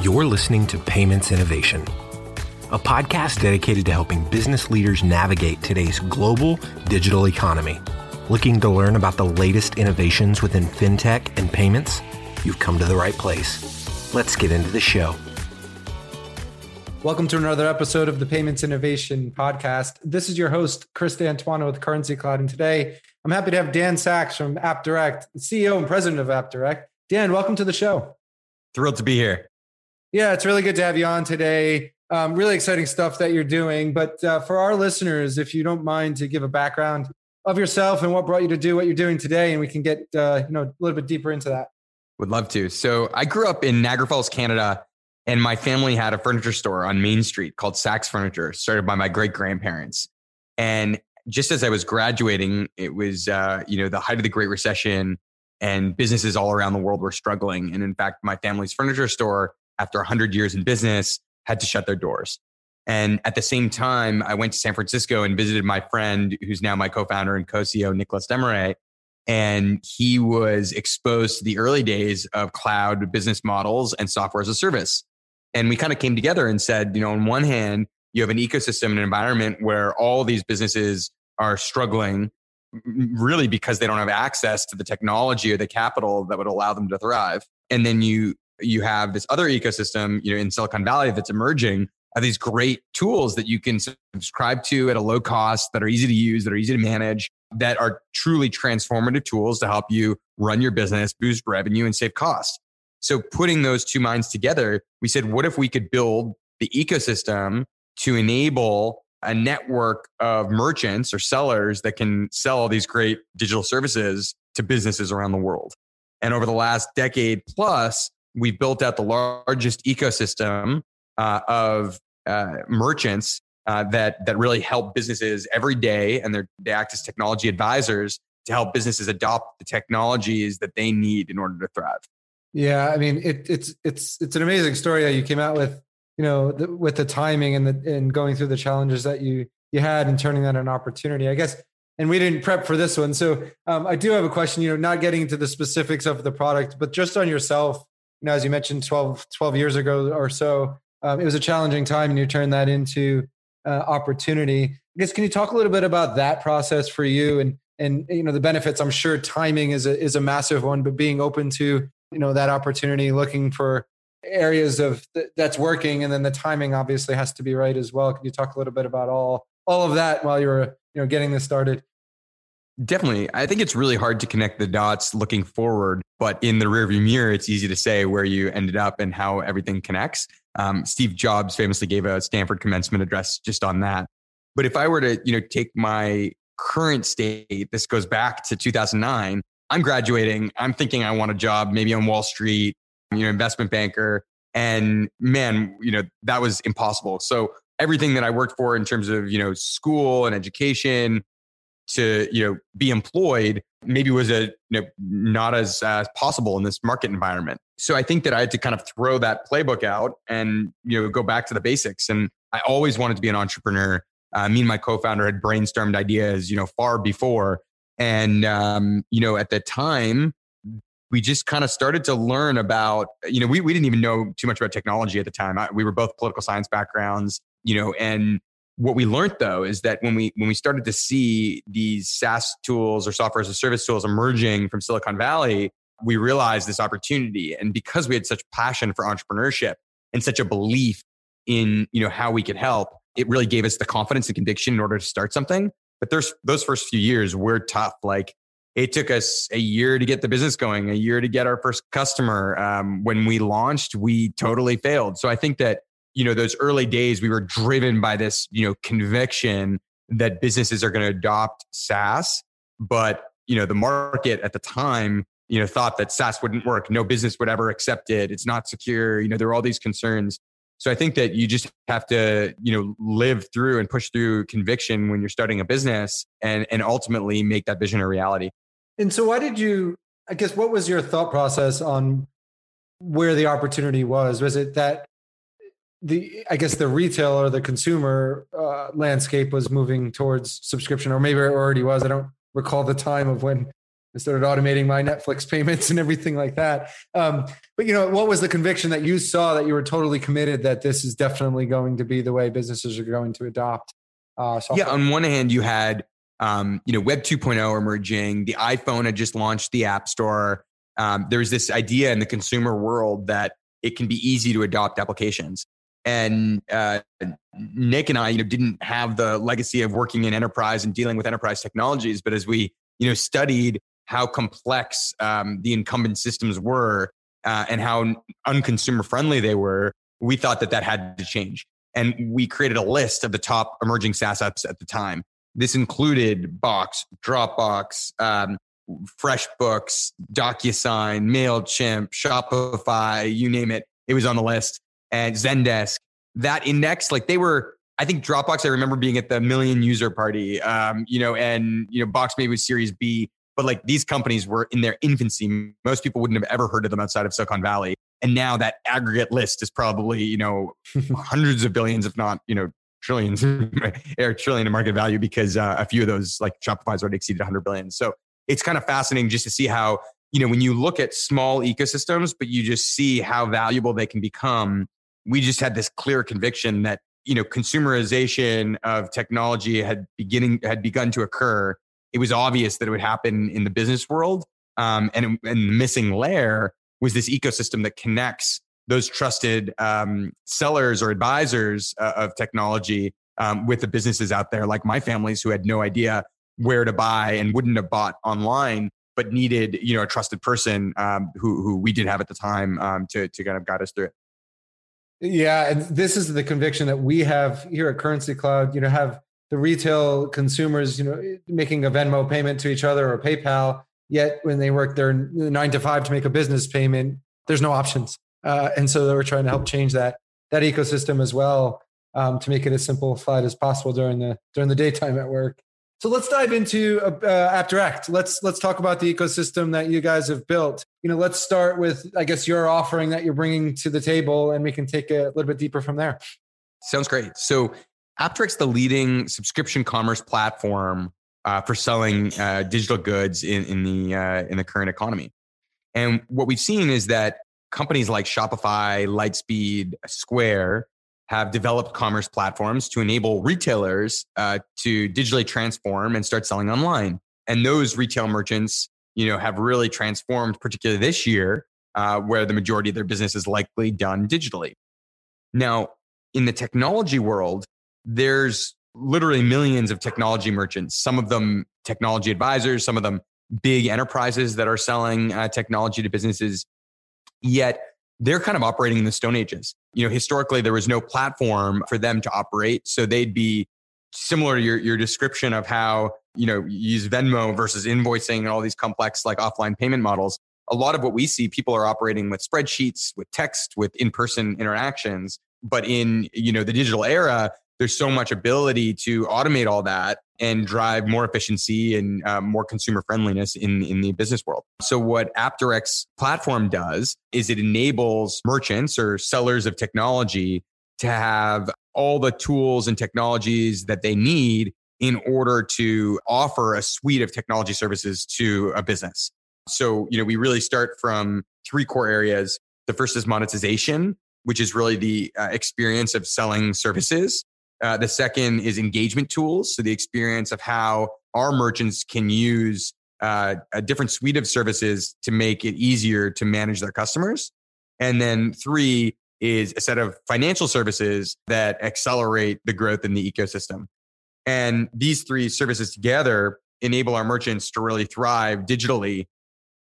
You're listening to Payments Innovation, a podcast dedicated to helping business leaders navigate today's global digital economy. Looking to learn about the latest innovations within fintech and payments? You've come to the right place. Let's get into the show. Welcome to another episode of the Payments Innovation Podcast. This is your host, Chris D'Antuono with Currency Cloud. And today I'm happy to have Dan Saks from AppDirect, CEO and president of AppDirect. Dan, welcome to the show. Thrilled to be here. Yeah, it's really good to have you on today. Um, really exciting stuff that you're doing. But uh, for our listeners, if you don't mind to give a background of yourself and what brought you to do what you're doing today, and we can get uh, you know a little bit deeper into that. Would love to. So I grew up in Niagara Falls, Canada, and my family had a furniture store on Main Street called Saks Furniture, started by my great grandparents. And just as I was graduating, it was uh, you know the height of the Great Recession, and businesses all around the world were struggling. And in fact, my family's furniture store after 100 years in business, had to shut their doors. And at the same time, I went to San Francisco and visited my friend, who's now my co founder and co CEO, Nicolas Desmarais. And he was exposed to the early days of cloud business models and software as a service. And we kind of came together and said, you know, on one hand, you have an ecosystem, and an environment where all these businesses are struggling really because they don't have access to the technology or the capital that would allow them to thrive. And then you you have this other ecosystem, you know, in Silicon Valley that's emerging of these great tools that you can subscribe to at a low cost, that are easy to use, that are easy to manage, that are truly transformative tools to help you run your business, boost revenue, and save costs. So putting those two minds together, we said, what if we could build the ecosystem to enable a network of merchants or sellers that can sell these great digital services to businesses around the world? And over the last decade plus, we've built out the largest ecosystem uh, of uh, merchants uh, that that really help businesses every day, and they act as technology advisors to help businesses adopt the technologies that they need in order to thrive. Yeah, I mean, it, it's it's it's an amazing story that you came out with. You know, the, with the timing and the and going through the challenges that you you had and turning that an opportunity. I guess and we didn't prep for this one. So um, I do have a question, you know, not getting into the specifics of the product, but just on yourself, you know, as you mentioned 12, 12 years ago or so, um, it was a challenging time and you turned that into uh, opportunity. I guess, can you talk a little bit about that process for you and, and, you know, the benefits? I'm sure timing is a, is a massive one, but being open to, you know, that opportunity, looking for areas of th- that's working. And then the timing obviously has to be right as well. Can you talk a little bit about all, all of that while you were, you know, getting this started? Definitely. I think it's really hard to connect the dots looking forward, but in the rearview mirror, it's easy to say where you ended up and how everything connects. Um, Steve Jobs famously gave a Stanford commencement address just on that. But if I were to, you know, take my current state, this goes back to 2009. I'm graduating. I'm thinking I want a job, maybe on Wall Street, you know, investment banker. And man, you know, that was impossible. So everything that I worked for in terms of, you know, school and education, to you know be employed maybe was a you know not as uh, possible in this market environment. So i think that i had to kind of throw that playbook out and you know go back to the basics. And i always wanted to be an entrepreneur. Uh, me and my co-founder had brainstormed ideas you know far before. And um, you know at the time we just kind of started to learn about you know we, we didn't even know too much about technology at the time. I, we were both political science backgrounds you know and what we learned though is that when we when we started to see these SaaS tools or software as a service tools emerging from Silicon Valley, we realized this opportunity. And because we had such passion for entrepreneurship and such a belief in you know how we could help, it really gave us the confidence and conviction in order to start something. But there's those first few years were tough. Like it took us a year to get the business going, a year to get our first customer. Um, when we launched, we totally failed. So I think that you know those early days we were driven by this you know conviction that businesses are going to adopt SaaS but you know the market at the time you know thought that SaaS wouldn't work. No business would ever accept it. It's not secure. You know there were all these concerns. So I think that you just have to you know live through and push through conviction when you're starting a business and and ultimately make that vision a reality. And so why did you I guess what was your thought process on where the opportunity was? Was it that the I guess the retail or the consumer uh, landscape was moving towards subscription, or maybe it already was. I don't recall the time of when I started automating my Netflix payments and everything like that. Um, but you know, what was the conviction that you saw that you were totally committed that this is definitely going to be the way businesses are going to adopt? Uh, software? Yeah, on one hand, you had um, you know Web 2.0 emerging. The iPhone had just launched the App Store. Um, there's this idea in the consumer world that it can be easy to adopt applications. And uh, Nick and I, you know, didn't have the legacy of working in enterprise and dealing with enterprise technologies. But as we, you know, studied how complex um, the incumbent systems were uh, and how unconsumer friendly they were, we thought that that had to change. And we created a list of the top emerging SaaS apps at the time. This included Box, Dropbox, um, FreshBooks, DocuSign, MailChimp, Shopify, you name it. It was on the list. And Zendesk. That index, like they were, I think Dropbox, I remember being at the million user party, um, you know, and, you know, Box maybe was Series B, but like these companies were in their infancy. Most people wouldn't have ever heard of them outside of Silicon Valley. And now that aggregate list is probably, you know, hundreds of billions, if not, you know, trillions or trillion in market value because uh, a few of those like Shopify's already exceeded 100 billion. So it's kind of fascinating just to see how, you know, when you look at small ecosystems, but you just see how valuable they can become. We just had this clear conviction that, you know, consumerization of technology had beginning had begun to occur. It was obvious that it would happen in the business world. Um, and, and the missing layer was this ecosystem that connects those trusted um, sellers or advisors uh, of technology um, with the businesses out there, like my families who had no idea where to buy and wouldn't have bought online, but needed you know a trusted person um, who who we did have at the time um, to to kind of guide us through it. Yeah, and this is the conviction that we have here at Currency Cloud. You know, have the retail consumers, you know, making a Venmo payment to each other or PayPal. Yet when they work their nine to five to make a business payment, there's no options. Uh, and so they were trying to help change that that ecosystem as well um, to make it as simplified as possible during the during the daytime at work. So let's dive into uh, uh, AppDirect. Let's let's talk about the ecosystem that you guys have built. You know, let's start with I guess your offering that you're bringing to the table, and we can take a little bit deeper from there. Sounds great. So AppDirect's the leading subscription commerce platform uh, for selling uh, digital goods in in the uh, in the current economy. And what we've seen is that companies like Shopify, Lightspeed, Square have developed commerce platforms to enable retailers uh, to digitally transform and start selling online. And those retail merchants, you know, have really transformed, particularly this year, uh, where the majority of their business is likely done digitally. Now, in the technology world, there's literally millions of technology merchants. Some of them technology advisors, some of them big enterprises that are selling uh, technology to businesses. Yet they're kind of operating in the Stone Ages. You know, historically, there was no platform for them to operate. So they'd be similar to your, your description of how, you know, you use Venmo versus invoicing and all these complex like offline payment models. A lot of what we see, people are operating with spreadsheets, with text, with in-person interactions. But in, you know, the digital era, there's so much ability to automate all that and drive more efficiency and uh, more consumer friendliness in, in the business world. So what AppDirect's platform does is it enables merchants or sellers of technology to have all the tools and technologies that they need in order to offer a suite of technology services to a business. So, you know, we really start from three core areas. The first is monetization, which is really the uh, experience of selling services. Uh, the second is engagement tools. So the experience of how our merchants can use uh, a different suite of services to make it easier to manage their customers. And then three is a set of financial services that accelerate the growth in the ecosystem. And these three services together enable our merchants to really thrive digitally,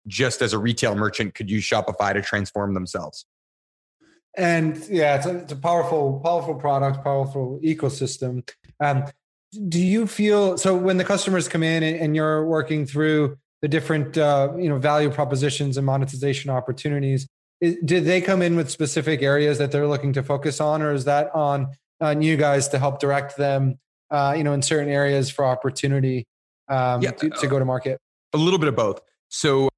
just as a retail merchant could use Shopify to transform themselves and yeah, it's a, it's a powerful, powerful product, powerful ecosystem. Um, do you feel so when the customers come in and, and you're working through the different uh, you know value propositions and monetization opportunities? Is, did they come in with specific areas that they're looking to focus on, or is that on on you guys to help direct them, uh, you know, in certain areas for opportunity um, yeah, to, to go to market? A little bit of both. So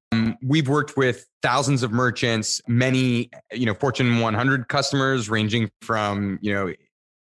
we've worked with thousands of merchants, many you know Fortune 100 customers, ranging from you know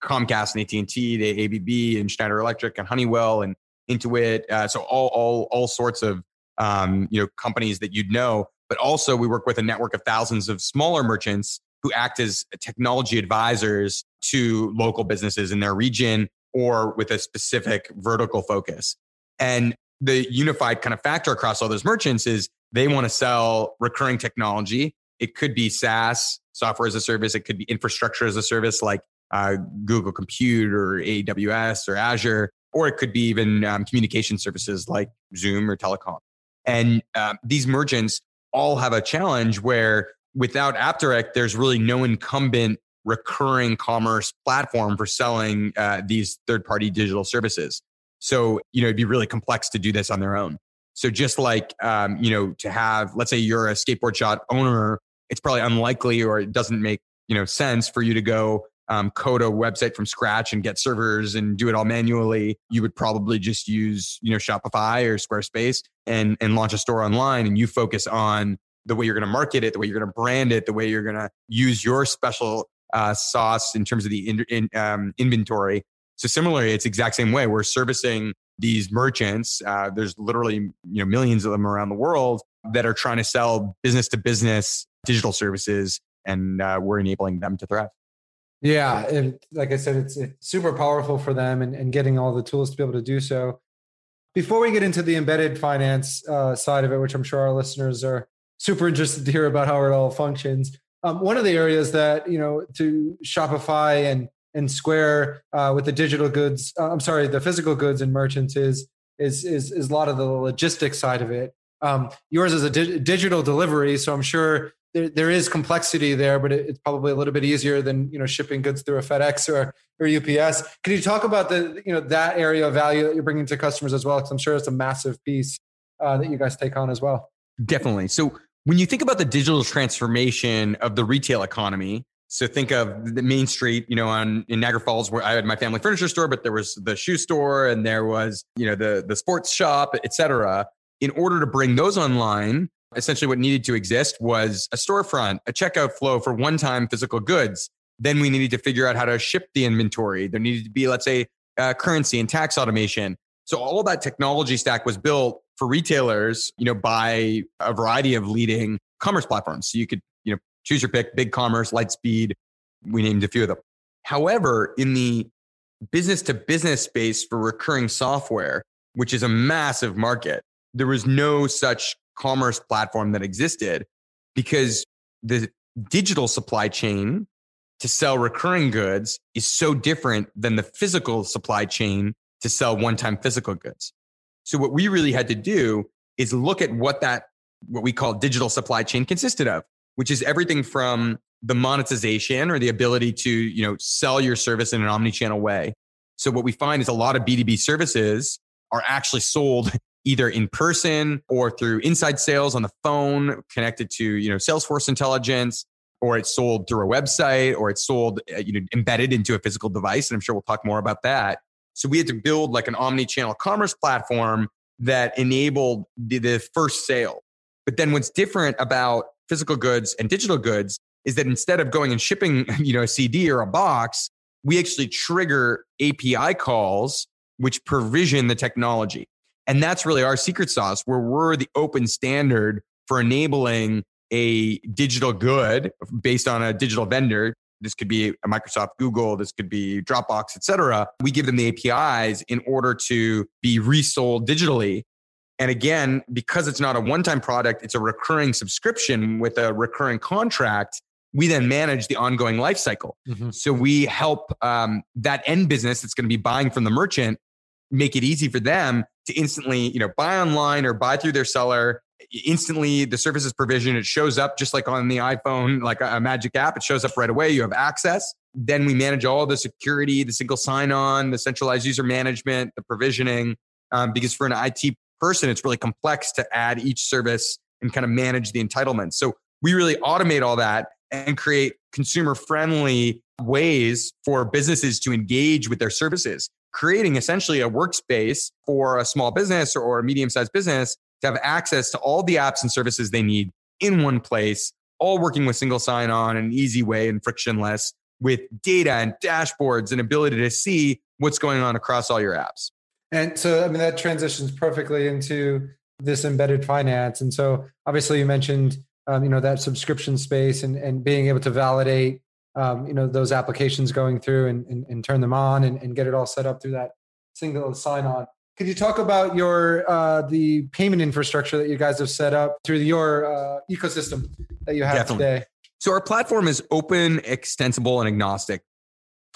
Comcast and AT and T to ABB and Schneider Electric and Honeywell and Intuit. Uh, so all all all sorts of um, you know, companies that you'd know. But also, we work with a network of thousands of smaller merchants who act as technology advisors to local businesses in their region or with a specific vertical focus. And the unified kind of factor across all those merchants is they want to sell recurring technology. It could be SaaS, software as a service. It could be infrastructure as a service like uh, Google Compute or AWS or Azure, or it could be even um, communication services like Zoom or telecom. And uh, these merchants all have a challenge where without AppDirect, there's really no incumbent recurring commerce platform for selling uh, these third party digital services. So, you know, it'd be really complex to do this on their own. So just like, um, you know, to have, let's say you're a skateboard shop owner, it's probably unlikely or it doesn't make, you know, sense for you to go um, code a website from scratch and get servers and do it all manually. You would probably just use, you know, Shopify or Squarespace and, and launch a store online and you focus on the way you're going to market it, the way you're going to brand it, the way you're going to use your special uh, sauce in terms of the in, in, um, inventory. So similarly, it's exact same way. We're servicing these merchants. Uh, there's literally you know millions of them around the world that are trying to sell business to business digital services, and uh, we're enabling them to thrive. Yeah, and like I said, it's, it's super powerful for them, and, and getting all the tools to be able to do so. Before we get into the embedded finance uh, side of it, which I'm sure our listeners are super interested to hear about how it all functions. Um, one of the areas that you know to Shopify and and Square uh, with the digital goods, uh, I'm sorry, the physical goods and merchants is is is, is a lot of the logistics side of it. Um, yours is a di- digital delivery, so I'm sure there, there is complexity there, but it, it's probably a little bit easier than you know shipping goods through a FedEx or or UPS. Can you talk about the you know that area of value that you're bringing to customers as well? Because I'm sure it's a massive piece uh, that you guys take on as well. Definitely. So when you think about the digital transformation of the retail economy, so think of the Main Street, you know, on in Niagara Falls, where I had my family furniture store, but there was the shoe store and there was, you know, the the sports shop, et cetera. In order to bring those online, essentially what needed to exist was a storefront, a checkout flow for one-time physical goods. Then we needed to figure out how to ship the inventory. There needed to be, let's say, uh, currency and tax automation. So all that technology stack was built for retailers, you know, by a variety of leading commerce platforms. So you could, choose your pick, BigCommerce, Lightspeed. We named a few of them. However, in the business to business space for recurring software, which is a massive market, there was no such commerce platform that existed because the digital supply chain to sell recurring goods is so different than the physical supply chain to sell one time physical goods. So what we really had to do is look at what that, what we call digital supply chain consisted of, which is everything from the monetization or the ability to, you know, sell your service in an omni-channel way. So what we find is a lot of B2B services are actually sold either in person or through inside sales on the phone connected to, you know, Salesforce intelligence, or it's sold through a website or it's sold, uh, you know, embedded into a physical device. And I'm sure we'll talk more about that. So we had to build like an omni-channel commerce platform that enabled the, the first sale. But then what's different about physical goods and digital goods is that instead of going and shipping, you know, a CD or a box, we actually trigger API calls which provision the technology. And that's really our secret sauce where we're the open standard for enabling a digital good based on a digital vendor this could be a Microsoft, Google, this could be Dropbox, et cetera. We give them the APIs in order to be resold digitally. And again, because it's not a one time product, it's a recurring subscription with a recurring contract. We then manage the ongoing life cycle. Mm-hmm. So we help um, that end business that's going to be buying from the merchant make it easy for them to instantly, you know, buy online or buy through their seller instantly the service is provisioned it shows up just like on the iphone like a, magic app it shows up right away you have access then we manage all the security the single sign-on the centralized user management the provisioning um, because for an it person it's really complex to add each service and kind of manage the entitlements so we really automate all that and create consumer friendly ways for businesses to engage with their services creating essentially a workspace for a small business or a medium sized business to have access to all the apps and services they need in one place, all working with single sign on in an easy way and frictionless with data and dashboards and ability to see what's going on across all your apps. And so, I mean, that transitions perfectly into this embedded finance. And so obviously you mentioned um, you know that subscription space and, and being able to validate um, you know those applications going through and, and, and turn them on and, and, get it all set up through that single sign on could you talk about your uh, the payment infrastructure that you guys have set up through your uh, ecosystem that you have Definitely. today so our platform is open extensible and agnostic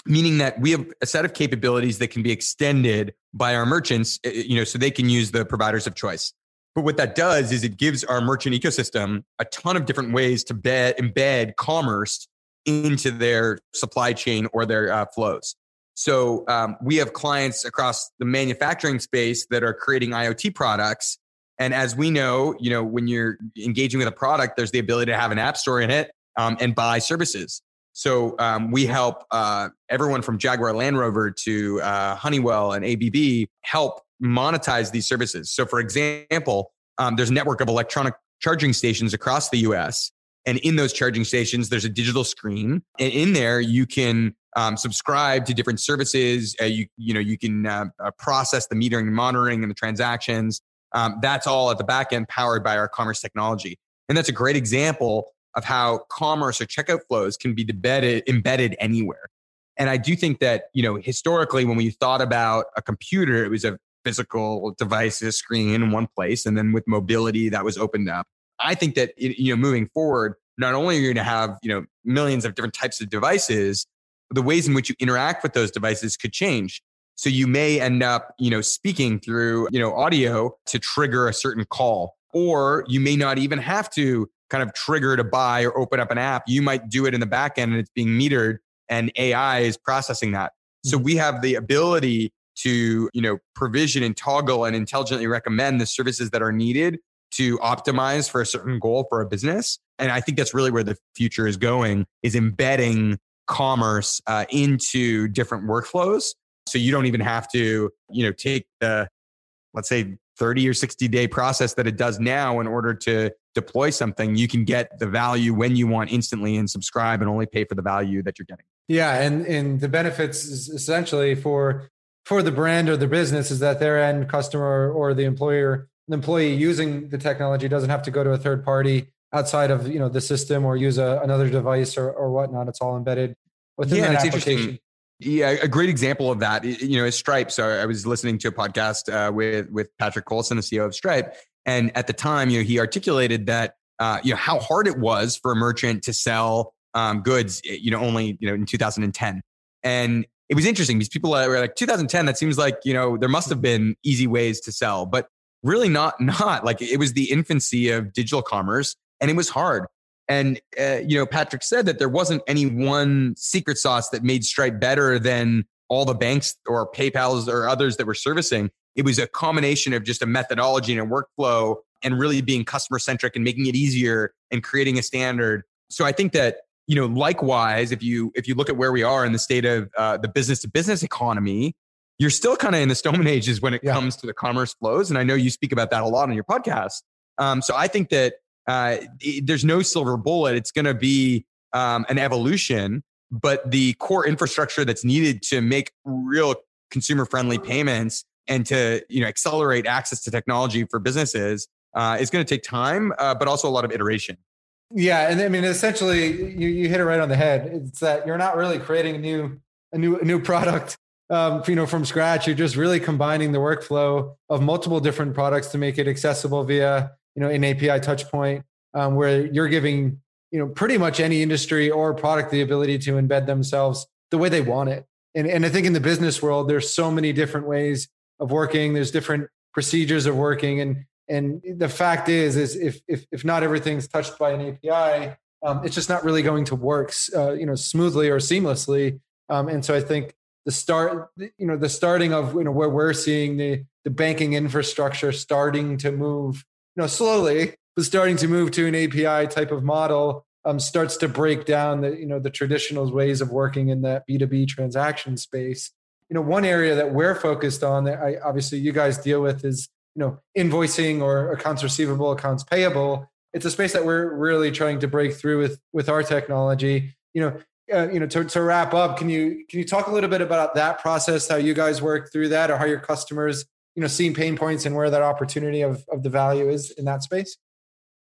meaning that we have a set of capabilities that can be extended by our merchants eh, you know so they can use the providers of choice but what that does is it gives our merchant ecosystem a ton of different ways to bed, embed commerce into their supply chain or their uh, flows. So um, we have clients across the manufacturing space that are creating IoT products. And as we know, you know, when you're engaging with a product, there's the ability to have an app store in it um, and buy services. So um, we help uh, everyone from Jaguar Land Rover to uh, Honeywell and ABB help monetize these services. So, for example, um, there's a network of electronic charging stations across the US. And in those charging stations, there's a digital screen. And in there, you can um, subscribe to different services. Uh, you, you know, you can uh, uh, process the metering and monitoring and the transactions. Um, that's all at the back end powered by our commerce technology. And that's a great example of how commerce or checkout flows can be embedded, embedded anywhere. And I do think that, you know, historically, when we thought about a computer, it was a physical devices screen in one place and then with mobility that was opened up i think that you know moving forward not only are you going to have you know millions of different types of devices the ways in which you interact with those devices could change so you may end up you know speaking through you know audio to trigger a certain call or you may not even have to kind of trigger to buy or open up an app you might do it in the back end and it's being metered and ai is processing that. So mm-hmm. we have the ability to you know provision and toggle and intelligently recommend the services that are needed to optimize for a certain goal for a business. And i think that's really where the future is going is embedding commerce uh, into different workflows. So you don't even have to you know take the let's say 30 or 60 day process that it does now in order to deploy something you can get the value when you want instantly and subscribe and only pay for the value that you're getting. Yeah and and the benefits is essentially for for the brand or the business is that their end customer or the employer the employee using the technology doesn't have to go to a third party outside of you know the system or use a, another device or, or whatnot. It's all embedded within yeah, that application. Yeah, a great example of that, you know, is Stripe. So I was listening to a podcast uh, with with Patrick Collison, the CEO of Stripe, and at the time, you know, he articulated that uh, you know how hard it was for a merchant to sell um, goods, you know, only you know in 2010, and it was interesting because people were like 2010 that seems like you know there must have been easy ways to sell but really not not. Like it was the infancy of digital commerce and it was hard. And uh, you know patrick said that there wasn't any one secret sauce that made stripe better than all the banks or paypal's or others that were servicing it was a combination of just a methodology and a workflow and really being customer centric and making it easier and creating a standard so i think that you know, likewise, if you if you look at where we are in the state of uh, the business to business economy, you're still kind of in the stone ages when it yeah. comes to the commerce flows. And I know you speak about that a lot on your podcast. Um, so I think that uh, there's no silver bullet. It's going to be um, an evolution, but the core infrastructure that's needed to make real consumer friendly payments and to you know accelerate access to technology for businesses uh, is going to take time, uh, but also a lot of iteration. Yeah, and I mean, essentially, you you hit it right on the head. It's that you're not really creating a new a new a new product, um, you know, from scratch. You're just really combining the workflow of multiple different products to make it accessible via you know an API touch point, um, where you're giving you know pretty much any industry or product the ability to embed themselves the way they want it. And and I think in the business world, there's so many different ways of working. There's different procedures of working, and and the fact is, is if if, if not everything's touched by an API, um, it's just not really going to work, uh, you know, smoothly or seamlessly. Um, and so I think the start, you know, the starting of you know where we're seeing the the banking infrastructure starting to move, you know, slowly, but starting to move to an API type of model um, starts to break down the you know the traditional ways of working in that B two B transaction space. You know, one area that we're focused on that I obviously you guys deal with is you know invoicing or accounts receivable accounts payable it's a space that we're really trying to break through with with our technology you know uh, you know to, to wrap up can you can you talk a little bit about that process how you guys work through that or how your customers you know seeing pain points and where that opportunity of of the value is in that space?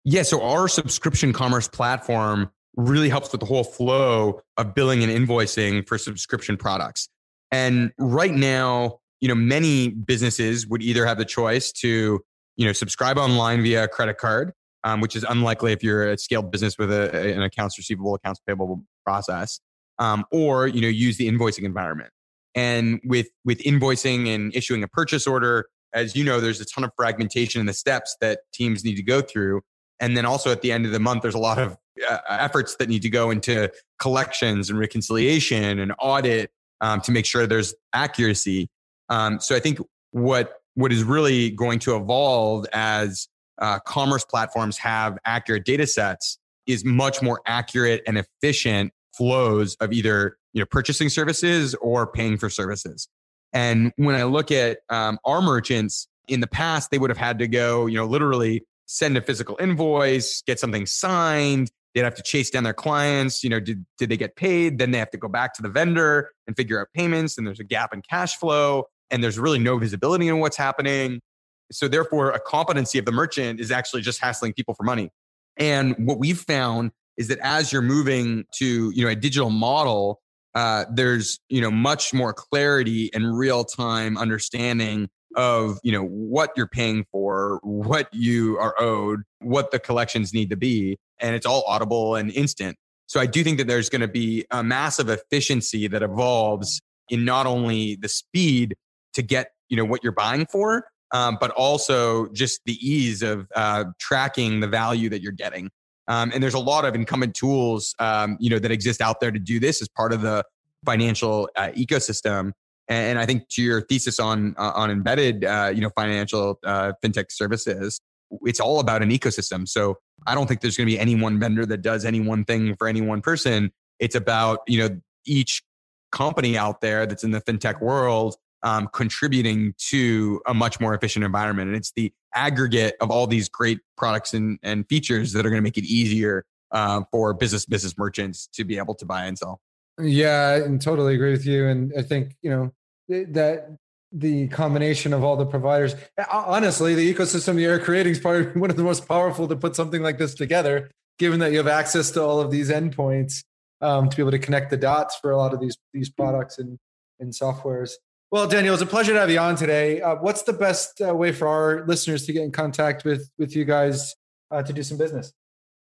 Yeah, so our subscription commerce platform really helps with the whole flow of billing and invoicing for subscription products. And right now, you know, many businesses would either have the choice to, you know, subscribe online via credit card, um, which is unlikely if you're a scaled business with a, an accounts receivable, accounts payable process, um, or you know, use the invoicing environment. And with with invoicing and issuing a purchase order, as you know, there's a ton of fragmentation in the steps that teams need to go through. And then also at the end of the month, there's a lot of uh, efforts that need to go into collections and reconciliation and audit um, to make sure there's accuracy. Um, so I think what what is really going to evolve as uh, commerce platforms have accurate data sets is much more accurate and efficient flows of either you know purchasing services or paying for services. And when I look at um, our merchants in the past, they would have had to go you know literally send a physical invoice, get something signed. They'd have to chase down their clients. You know, did, did they get paid? Then they have to go back to the vendor and figure out payments. And there's a gap in cash flow and there's really no visibility in what's happening. So therefore, a competency of the merchant is actually just hassling people for money. And what we've found is that as you're moving to you know a digital model, uh, there's you know much more clarity and real time understanding of you know what you're paying for, what you are owed, what the collections need to be, and it's all audible and instant. So I do think that there's going to be a massive efficiency that evolves in not only the speed to get you know what you're buying for, um, but also just the ease of uh, tracking the value that you're getting. Um, and there's a lot of incumbent tools, um, you know, that exist out there to do this as part of the financial uh, ecosystem. And I think to your thesis on uh, on embedded, uh, you know, financial uh, fintech services, it's all about an ecosystem. So I don't think there's going to be any one vendor that does any one thing for any one person. It's about you know each company out there that's in the fintech world um, contributing to a much more efficient environment. And it's the aggregate of all these great products and, and features that are going to make it easier uh, for business business merchants to be able to buy and sell. Yeah, and totally agree with you. And I think you know that the combination of all the providers, honestly, the ecosystem you're creating is probably one of the most powerful to put something like this together. Given that you have access to all of these endpoints um, to be able to connect the dots for a lot of these these products and and softwares. Well, Daniel, it's a pleasure to have you on today. Uh, what's the best uh, way for our listeners to get in contact with with you guys uh, to do some business?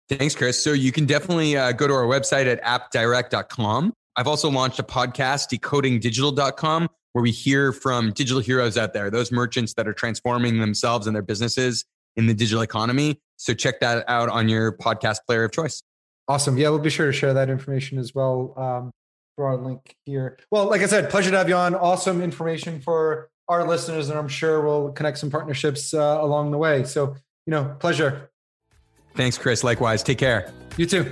Thanks, Chris. So you can definitely uh, go to our website at appdirect.com. I've also launched a podcast, decodingdigital.com, where we hear from digital heroes out there, those merchants that are transforming themselves and their businesses in the digital economy. So check that out on your podcast player of choice. Awesome. Yeah, we'll be sure to share that information as well. Um, for our link here. Well, like I said, pleasure to have you on. Awesome information for our listeners, and I'm sure we'll connect some partnerships uh, along the way. So, you know, pleasure. Thanks, Chris. Likewise. Take care. You too.